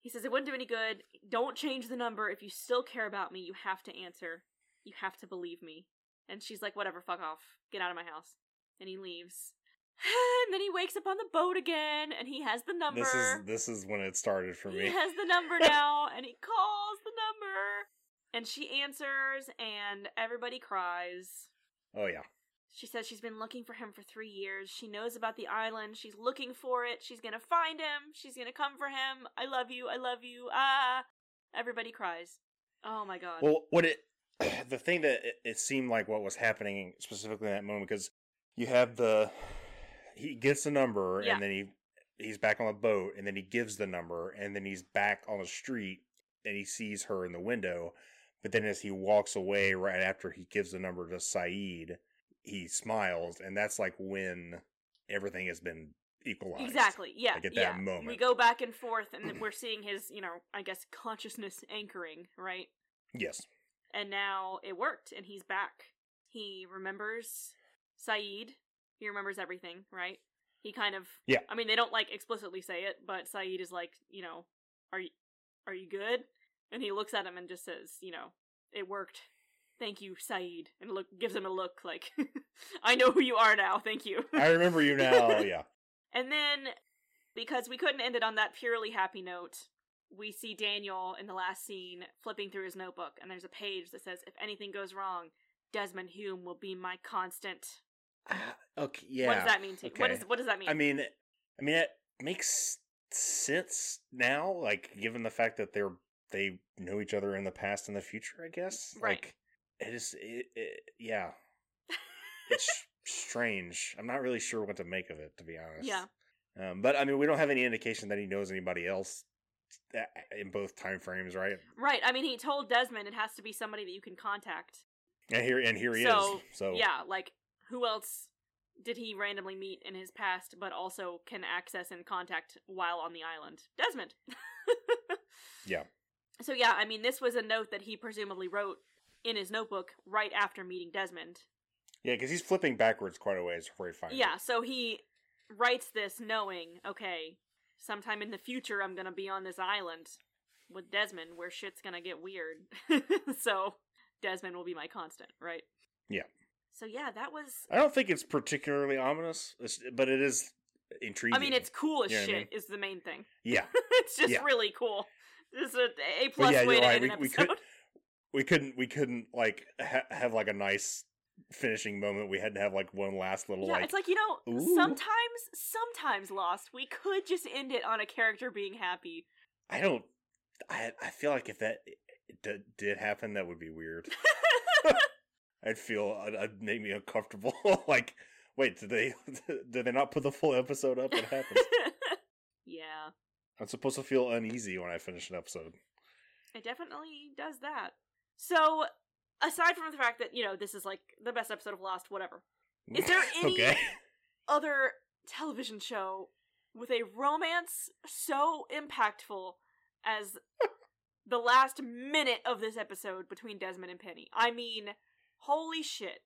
He says, it wouldn't do any good. Don't change the number. If you still care about me, you have to answer. You have to believe me. And she's like, whatever, fuck off. Get out of my house. And he leaves. And then he wakes up on the boat again, and he has the number. this is this is when it started for he me. He has the number now, and he calls the number. And she answers, and everybody cries. Oh yeah. She says she's been looking for him for three years. She knows about the island. She's looking for it. She's gonna find him. She's gonna come for him. I love you. I love you. Ah. Everybody cries. Oh my god. Well, what it the thing that it, it seemed like what was happening specifically in that moment because you have the he gets the number Yeah. and then he he's back on the boat and then he gives the number and then he's back on the street and he sees her in the window but then as he walks away right after he gives the number to Sayid he smiles and that's like when everything has been equalized Exactly. Yeah. Like at yeah. that moment. We go back and forth, and we're seeing his, you know, I guess consciousness anchoring, right? yes And now it worked, and he's back. He remembers Sayid. He remembers everything, right? He kind of Yeah. I mean, they don't like explicitly say it, but Sayid is like, you know, are you are you good? And he looks at him and just says, you know, it worked. Thank you, Sayid. And look gives him a look like I know who you are now. Thank you. I remember you now. Yeah. And then, because we couldn't end it on that purely happy note, we see Daniel in the last scene flipping through his notebook, and there's a page that says, If anything goes wrong, Desmond Hume will be my constant. Ah, okay. Yeah. What does that mean to you? What, okay. is, what does that mean? I mean, I mean, it makes sense now, like given the fact that they're they know each other in the past and the future. I guess. Right. Like it is. It, it, yeah. It's strange. I'm not really sure what to make of it, to be honest. Yeah. Um, but I mean, we don't have any indication that he knows anybody else in both time frames, right? right. I mean, he told Desmond it has to be somebody that you can contact. And here, and here he So, is. So Yeah, like, who else did he randomly meet in his past, but also can access and contact while on the island? Desmond. Yeah. So, yeah, I mean, this was a note that he presumably wrote in his notebook right after meeting Desmond. yeah, because he's flipping backwards quite a ways before he finds. Yeah, it. so he writes this knowing, okay, sometime in the future I'm gonna be on this island with Desmond where shit's gonna get weird. so Desmond will be my constant, right? Yeah. So yeah, that was I don't think it's particularly ominous, but it is intriguing. I mean it's cool as You know what I shit is the main thing. yeah. it's just Yeah. really cool. This is a A plus yeah, way to right. end We- an we episode. could- We couldn't. We couldn't like ha- have like a nice finishing moment. We had to have like one last little yeah, like. it's like you know, ooh. sometimes, sometimes Lost, we could just end it on a character being happy. I don't. I I feel like if that d- did happen, that would be weird. I'd feel I'd, I'd make me uncomfortable. like, wait, did they did they not put the full episode up? What happens? yeah, I'm supposed to feel uneasy when I finish an episode. it definitely does that. So, aside from the fact that you know this is like the best episode of Lost, whatever, Is there any- okay? other television show with a romance so impactful as the last minute of this episode between Desmond and Penny. I mean, holy shit.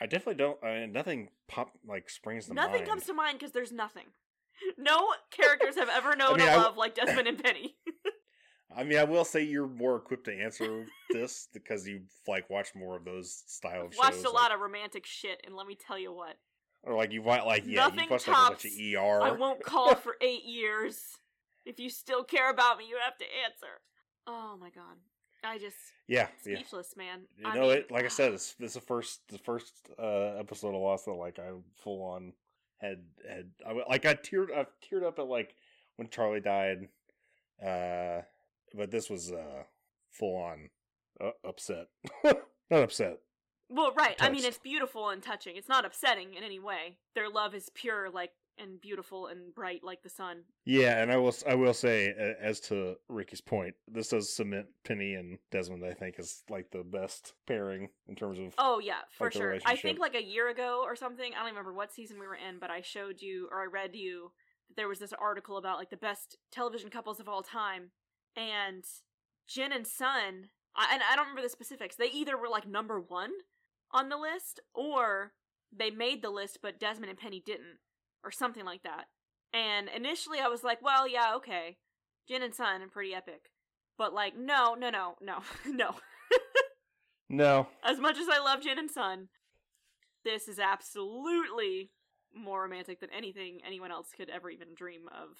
I definitely don't. Uh, nothing pop like springs to nothing mind. Nothing comes to mind because there's nothing. No characters have ever known mean, a I- love like Desmond and Penny. I mean, I will say you're more equipped to answer this because you like watch more of those style of watched shows. a like- lot of romantic shit, and let me tell you what. or like you watch like yeah, Nothing you watched like a bunch of ER. I won't call for eight years. If you still care about me, you have to answer. Oh my god. I just Yeah, yeah. speechless, man. You I know mean, it. Like I said, it's this is the first the first uh, episode of Lost that like I full on had had I, like I teared I teared up at like when Charlie died, uh, but this was uh full on uh, upset, not upset. Well, right. I mean, it's beautiful and touching. It's not upsetting in any way. Their love is pure, like and beautiful and bright, like the sun. Yeah, and I will I will say as to Ricky's point, this does cement Penny and Desmond. I think is like the best pairing in terms of Oh yeah, for Like sure. I think like a year ago or something. I don't remember what season we were in, but I showed you or I read you that there was this article about like the best television couples of all time, and Jin and Sun. I, and I don't remember the specifics. They either were like number one on the list, or they made the list, but Desmond and Penny didn't, or something like that. And initially, I was like, well, yeah, okay, Jin and Sun and pretty epic, but like, no, no, no, no, no. no. As much as I love Jin and Sun, this is absolutely more romantic than anything anyone else could ever even dream of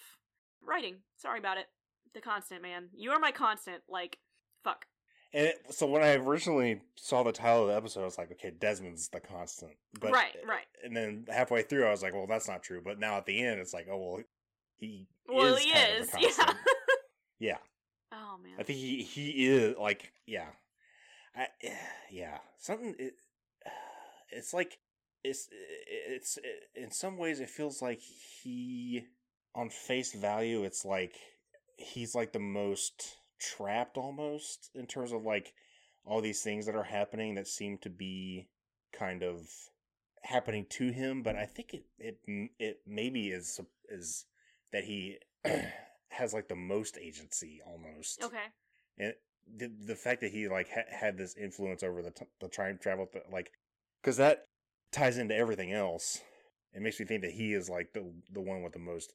writing. Sorry about it. The constant, man. You are my constant. Like, fuck. And it, so when I originally saw the title of the episode, I was like, okay, Desmond's the constant. But right, right. And then halfway through, I was like, well, that's not true. But now at the end, it's like, oh well, he Well, is he is. Yeah. yeah. oh man. I think he he is like yeah, I, yeah something. It, it's like it's it's in some ways it feels like he on face value it's like he's like the most trapped almost in terms of like all these things that are happening that seem to be kind of happening to him but i think it it it maybe is is that he has like the most agency almost okay. and the the fact that he like ha- had this influence over the t- the time travel th- like because that ties into everything else it makes me think that he is like the the one with the most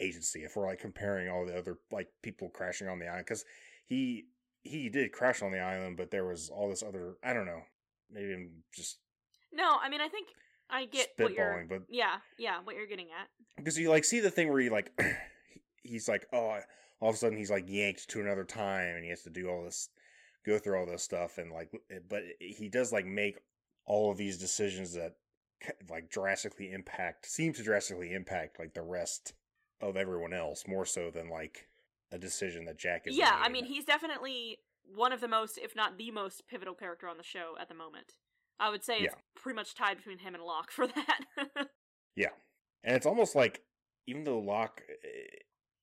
agency if we're like comparing all the other like people crashing on the island because he he did crash on the island but there was all this other i don't know maybe i'm just No, I mean I think I get what you're. spitballing but Yeah, yeah, what you're getting at. because you like see the thing where he like he's like oh I- all of a sudden he's like yanked to another time and he has to do all this go through all this stuff and like but he does like make all of these decisions that like drastically impact seem to drastically impact like the rest of everyone else more so than like a decision that Jack is yeah, I mean he's definitely one of the most, if not the most, pivotal character on the show at the moment. I would say it's Yeah. pretty much tied between him and Locke for that. Yeah, and it's almost like even though Locke eh,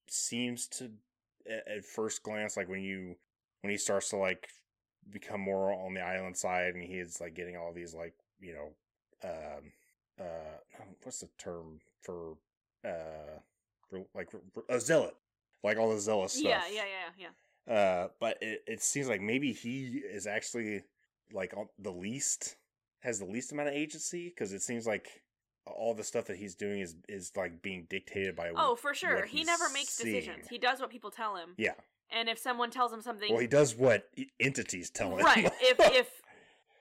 seems to at first glance like when you when he starts to like become more on the island side and he's like getting all these like you know um uh what's the term for uh for, like a zealot like all the zealous stuff yeah, yeah, yeah, yeah. uh but it, it seems like maybe he is actually like the least has the least amount of agency because it seems like all the stuff that he's doing is is like being dictated by Oh, for sure. He never makes seeing. decisions. He does what people tell him. yeah And if someone tells him something, well he does what entities tell him right? If if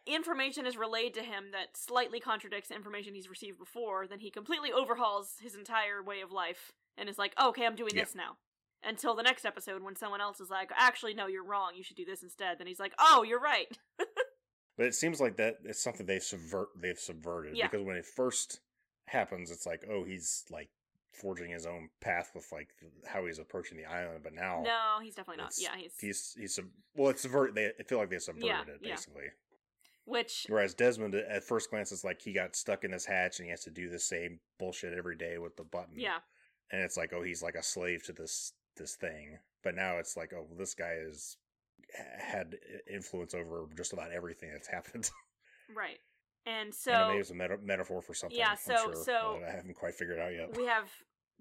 information is relayed to him that slightly contradicts information he's received before, then he completely overhauls his entire way of life and is like, oh, "Okay, I'm doing Yeah. this now." Until the next episode, when someone else is like, "Actually, no, you're wrong. You should do this instead." Then he's like, "Oh, you're right." but it seems like that it's something they've subvert they've subverted Yeah. because when it first happens it's like oh he's like forging his own path with like how he's approaching the island but now no, he's definitely not. Yeah, he's, he's he's sub- well it's subvert they I feel like they subverted Yeah, it yeah. basically which Whereas Desmond, at first glance, is like he got stuck in this hatch and he has to do the same bullshit every day with the button. yeah, and it's like, oh, he's like a slave to this this thing. But now it's like, oh, this guy has had influence over just about everything that's happened. right. And and so maybe it's a meta- metaphor for something. Yeah, so- sure, so- I haven't quite figured out yet. we have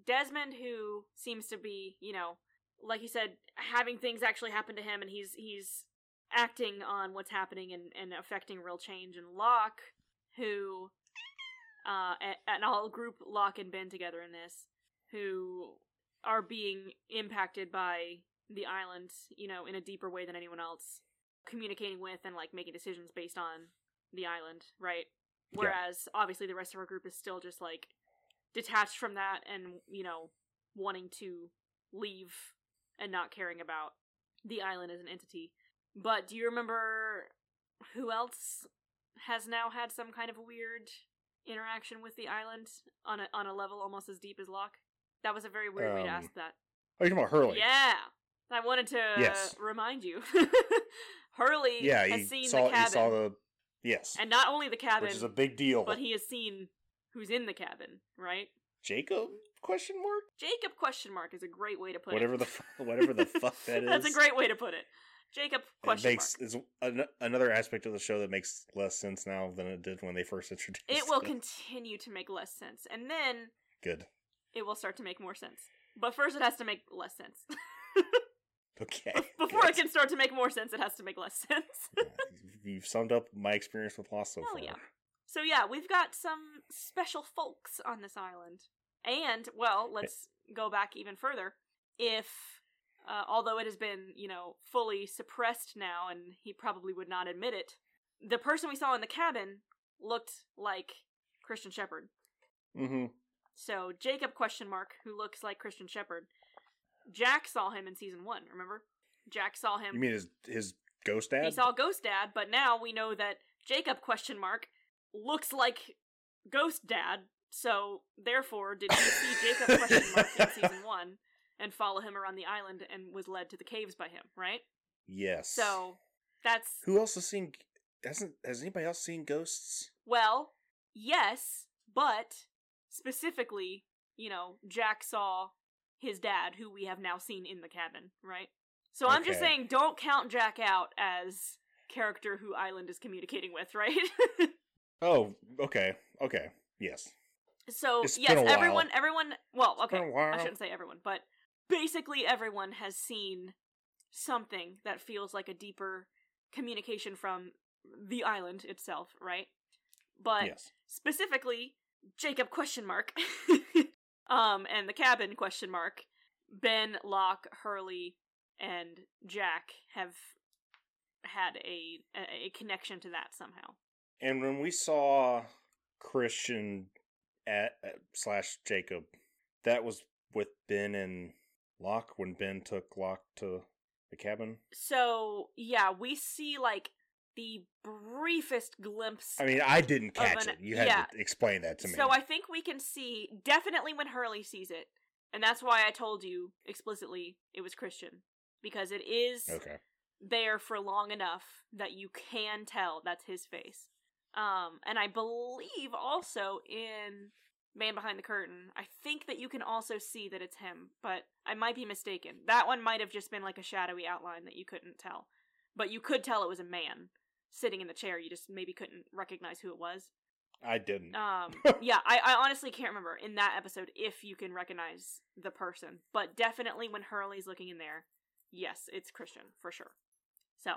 Desmond who seems to be, you know, like you said, having things actually happen to him and he's he's acting on what's happening and, and affecting real change and Locke who uh and, and I'll group Locke and Ben together in this who are being impacted by the island, you know, in a deeper way than anyone else communicating with and like making decisions based on the island, right? Yeah. Whereas obviously the rest of our group is still just like detached from that and you know wanting to leave and not caring about the island as an entity but do you remember who else has now had some kind of weird interaction with the island on a on a level almost as deep as Locke? That was a very weird way to Um, ask that. Oh, you're talking about Hurley? Yeah, I wanted to Yes. remind you. Hurley yeah. has seen saw the cabin, he saw the yes, and not only the cabin, which is a big deal. but he has seen who's in the cabin. Right? Jacob question mark Jacob question mark is a great way to put whatever it. the whatever the fuck that is. That's a great way to put it. Jacob question it makes is an, another aspect of the show that makes less sense now than it did when they first introduced mark. It will continue to make less sense, and then Good. It will start to make more sense. But first, it has to make less sense. Okay. Before good. it can start to make more sense, it has to make less sense. Yeah, You've summed up my experience with Lost so Hell far. yeah. So yeah, we've got some special folks on this island. And, well, let's go back even further. If uh, although it has been, you know, fully suppressed now and he probably would not admit it, the person we saw in the cabin looked like Christian Shephard. Mm-hmm. So Jacob question mark, who looks like Christian Shephard. Jack saw him in season 1, remember? Jack saw him You mean his his ghost dad? he saw Ghost Dad, but now we know that Jacob question mark looks like Ghost Dad. So therefore, did he see Jacob question mark in season one and follow him around the island and was led to the caves by him? Right. yes. So that's who else has seen? Hasn't has anybody else seen ghosts? well, yes, but specifically, you know, Jack saw his dad, who we have now seen in the cabin. Right. So I'm just saying, don't count Jack out as character who Island is communicating with, right? Oh, okay, okay, yes. So It's yes, been a while. everyone, everyone. Well, okay. I shouldn't say everyone, but basically everyone has seen something that feels like a deeper communication from the island itself, right? But yes. specifically, Jacob question mark. um, and the cabin question mark. Ben, Locke, Hurley, and Jack have had a a, connection to that somehow. And when we saw Christian at, at slash Jacob, that was with Ben and Locke when Ben took Locke to the cabin. So yeah, we see like the briefest glimpse. I mean, I didn't catch an- it. You had yeah. to explain that to me. So I think we can see definitely when Hurley sees it, and that's why I told you explicitly it was Christian because it is okay. there for long enough that you can tell that's his face. Um, and I believe also in Man Behind the Curtain, I think that you can also see that it's him, but I might be mistaken. That one might have just been like a shadowy outline that you couldn't tell, but you could tell it was a man sitting in the chair. You just maybe couldn't recognize who it was. I didn't. Um, yeah, I, I honestly can't remember in that episode if you can recognize the person, but definitely when Hurley's looking in there, yes, it's Christian for sure. So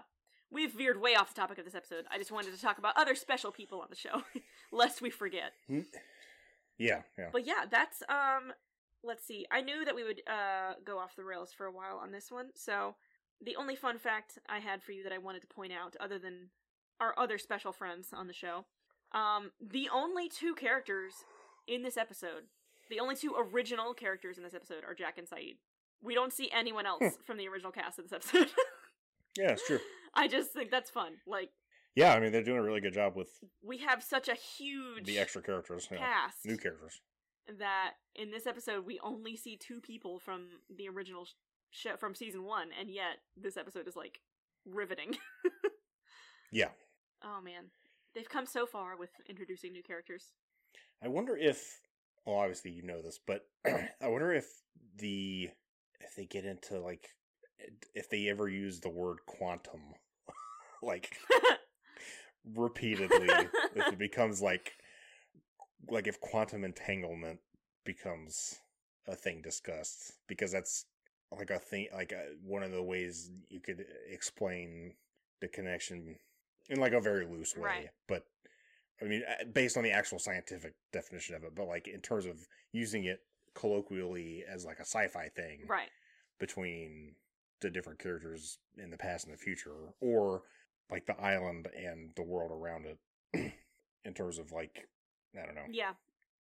we've veered way off the topic of this episode. I just wanted to talk about other special people on the show, lest we forget. yeah, yeah. But yeah, that's um. Let's see. I knew that we would uh go off the rails for a while on this one, so the only fun fact I had for you that I wanted to point out, other than our other special friends on the show, um, the only two characters in this episode, the only two original characters in this episode are Jack and Sayid. We don't see anyone else from the original cast of this episode. Yeah, it's true. I just think that's fun. Like Yeah, I mean they're doing a really good job with we have such a huge the extra characters, yeah. cast new characters. that in this episode we only see two people from the original show from season one, and yet this episode is like riveting. Yeah, oh man, they've come so far with introducing new characters. I wonder if. Well, obviously you know this, but I wonder if the if they get into like if they ever use the word quantum, like repeatedly, if it becomes like like if quantum entanglement becomes a thing discussed because that's like a thing like a, one of the ways you could explain the connection in like a very loose way Right. but i mean based on the actual scientific definition of it but like in terms of using it colloquially as like a sci-fi thing right. between the different characters in the past and the future, or like the island and the world around it, in terms of like I don't know. Yeah.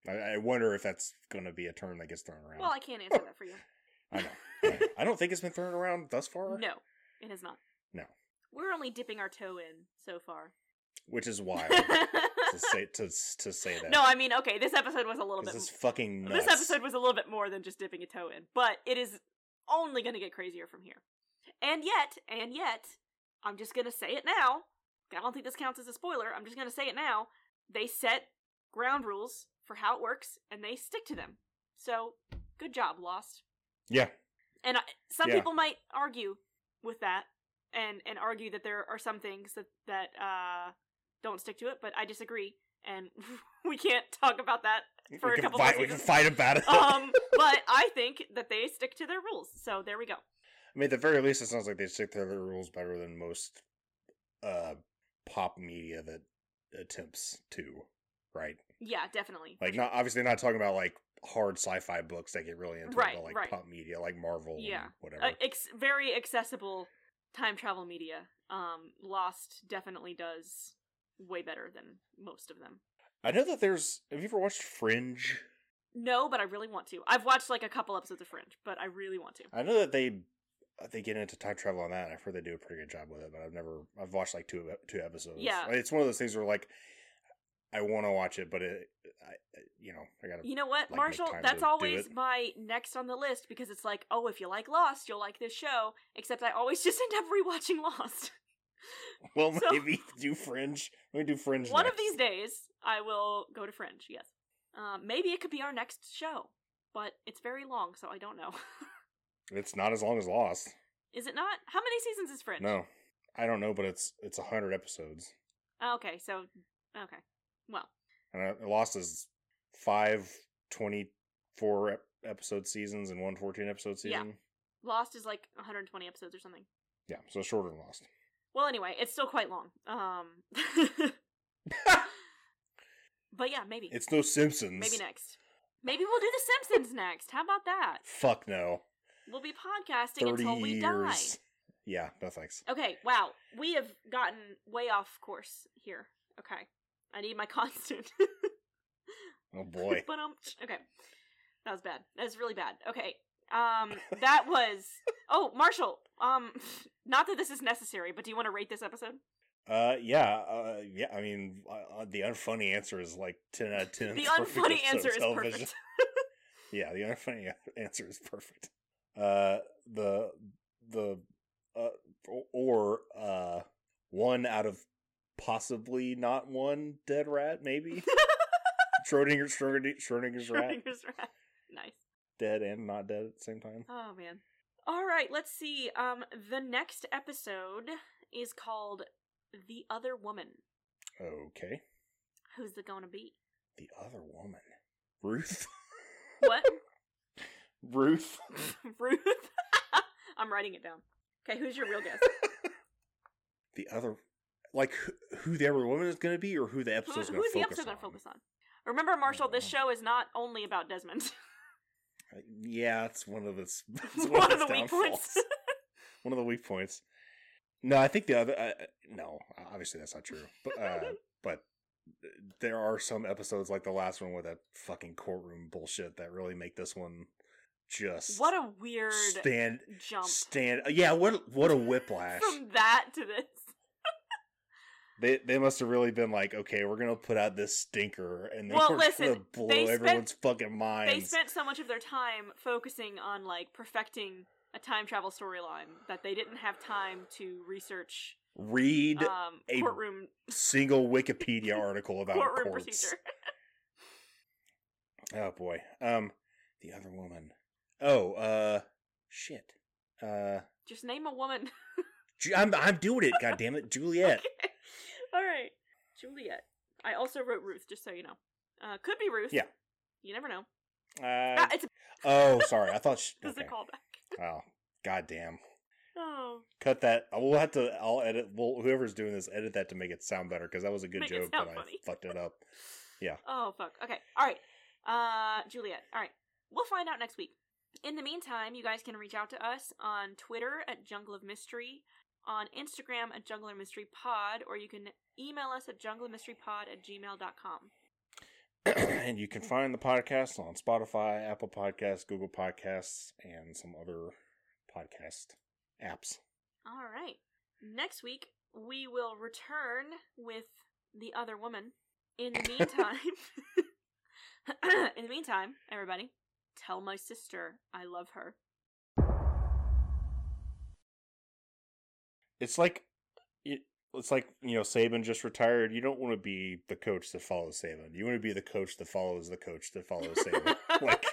I, I wonder if that's going to be a term that gets thrown around. Well, I can't answer that for you. I know. I don't think it's been thrown around thus far. No, it has not. No. We're only dipping our toe in so far. which is wild to say to to say that. no, I mean, okay, this episode was a little bit. this is fucking nuts. This episode was a little bit more than just dipping a toe in, but it is only going to get crazier from here. And yet, and yet, I'm just going to say it now. I don't think this counts as a spoiler. I'm just going to say it now. They set ground rules for how it works, and they stick to them. So, good job, Lost. Yeah, And I, some Yeah. people might argue with that, and and argue that there are some things that that uh, don't stick to it, but I disagree, and we can't talk about that for we a couple fight. We can fight about it. um, but I think that they stick to their rules. So there we go. I mean, at the very least, it sounds like they stick to their rules better than most uh pop media that attempts to. Right? Yeah, definitely. Like, not obviously not talking about like hard sci-fi books that get really into it, Right, but like right. pop media, like Marvel, Yeah. and whatever. uh, ex- very accessible time travel media. Um, Lost definitely does way better than most of them. I know that there's. Have you ever watched Fringe? No, but I really want to. I've watched like a couple episodes of Fringe, but I really want to. I know that they they get into time travel on that. and I've heard they do a pretty good job with it, but I've never. I've watched like two two episodes. Yeah. it's one of those things where like I want to watch it, but it, I, you know, I gotta. You know what, like, Marshall? That's always my next on the list because it's like, oh, if you like Lost, you'll like this show. Except I always just end up rewatching Lost. Well, so- maybe do Fringe. Let me do Fringe. One of these days, I will go to Fringe. Yes, um, maybe it could be our next show, but it's very long, so I don't know. It's not as long as Lost. is it not? How many seasons is Fringe? No, I don't know, but it's it's a hundred episodes, Okay, so okay, well, and uh, Lost is five 24 episode seasons and one 14 episode Yeah. Lost is like 120 episodes or something. Yeah, so shorter than Lost. Well, anyway, it's still quite long. Um, But yeah, maybe. It's no Simpsons. Maybe next. Maybe we'll do The Simpsons next. How about that? Fuck no. We'll be podcasting until we years. die. Yeah, no thanks. Okay, wow. We have gotten way off course here. Okay. I need my constant. Oh boy. but um okay. That was bad. That's really bad. Okay. Um that was Oh, Marshall. Um not that this is necessary, but do you want to rate this episode? Uh, yeah, uh, yeah. I mean, uh, uh, the unfunny answer is like ten out of ten. The unfunny answer is television. perfect. Yeah, the unfunny answer is perfect. Uh, the the uh or uh one out of possibly not one dead rat, maybe Schrodinger Schrodinger Schrodinger's rat, Schrodinger's rat. Nice. dead and not dead at the same time. Oh man. All right, let's see. Um the next episode is called The Other Woman. Okay, Who's it going to be? the other woman, Ruth. What? Ruth. Ruth? I'm writing it down. Okay, who's your real guess? the other like who, the other woman is going to be or who the Who, episode's going who's to the episode on going to focus on? Remember, Marshall, this Oh. show is not only about Desmond. Uh, yeah it's one of its one, one of the weak points. one of the weak points no i think the other uh, no obviously that's not true but uh but there are some episodes like the last one with that fucking courtroom bullshit that really make this one just what a weird stand jump stand yeah what what a whiplash from that to this. They they must have really been like, okay, we're gonna put out this stinker, and then Well, we're listen, gonna blow spent- everyone's fucking minds. They spent so much of their time focusing on like perfecting a time travel storyline that they didn't have time to research Read um, a courtroom single Wikipedia article about courtroom courts. procedure. Oh boy. Um, the other woman. Oh, uh, shit. Uh, Just name a woman. I'm I'm doing it. God damn it, Juliet. Okay. All right. Juliet. I also wrote Ruth, just so you know. Uh, could be Ruth. Yeah. You never know. Uh, Ah, it's a, oh, sorry. I thought. She, this is okay. a callback. Oh, god damn. Oh, Cut that. We'll have to. I'll edit. Well, whoever's doing this, edit that to make it sound better because that was a good Make joke, but funny. I fucked it up. Yeah. Oh, fuck. Okay. All right. Uh, Juliet. All right. We'll find out next week. In the meantime, you guys can reach out to us on Twitter at Jungle of Mystery, on Instagram at Jungle of Mystery Pod, or you can email us at junglermysterypod at gmail.com. and you can find the podcast on Spotify, Apple Podcasts, Google Podcasts, and some other podcast apps. All right. Next week, we will return with the other woman. In the meantime, in the meantime, everybody, tell my sister I love her. It's like it, it's like you know Saban just retired. You don't want to be the coach that follows Saban. You want to be the coach that follows the coach that follows Saban. like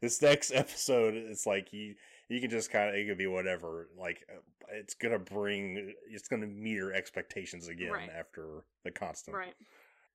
this next episode, it's like you you can just kind of it could be whatever. Like uh, it's gonna bring it's gonna meet your expectations again Right. after the constant. right.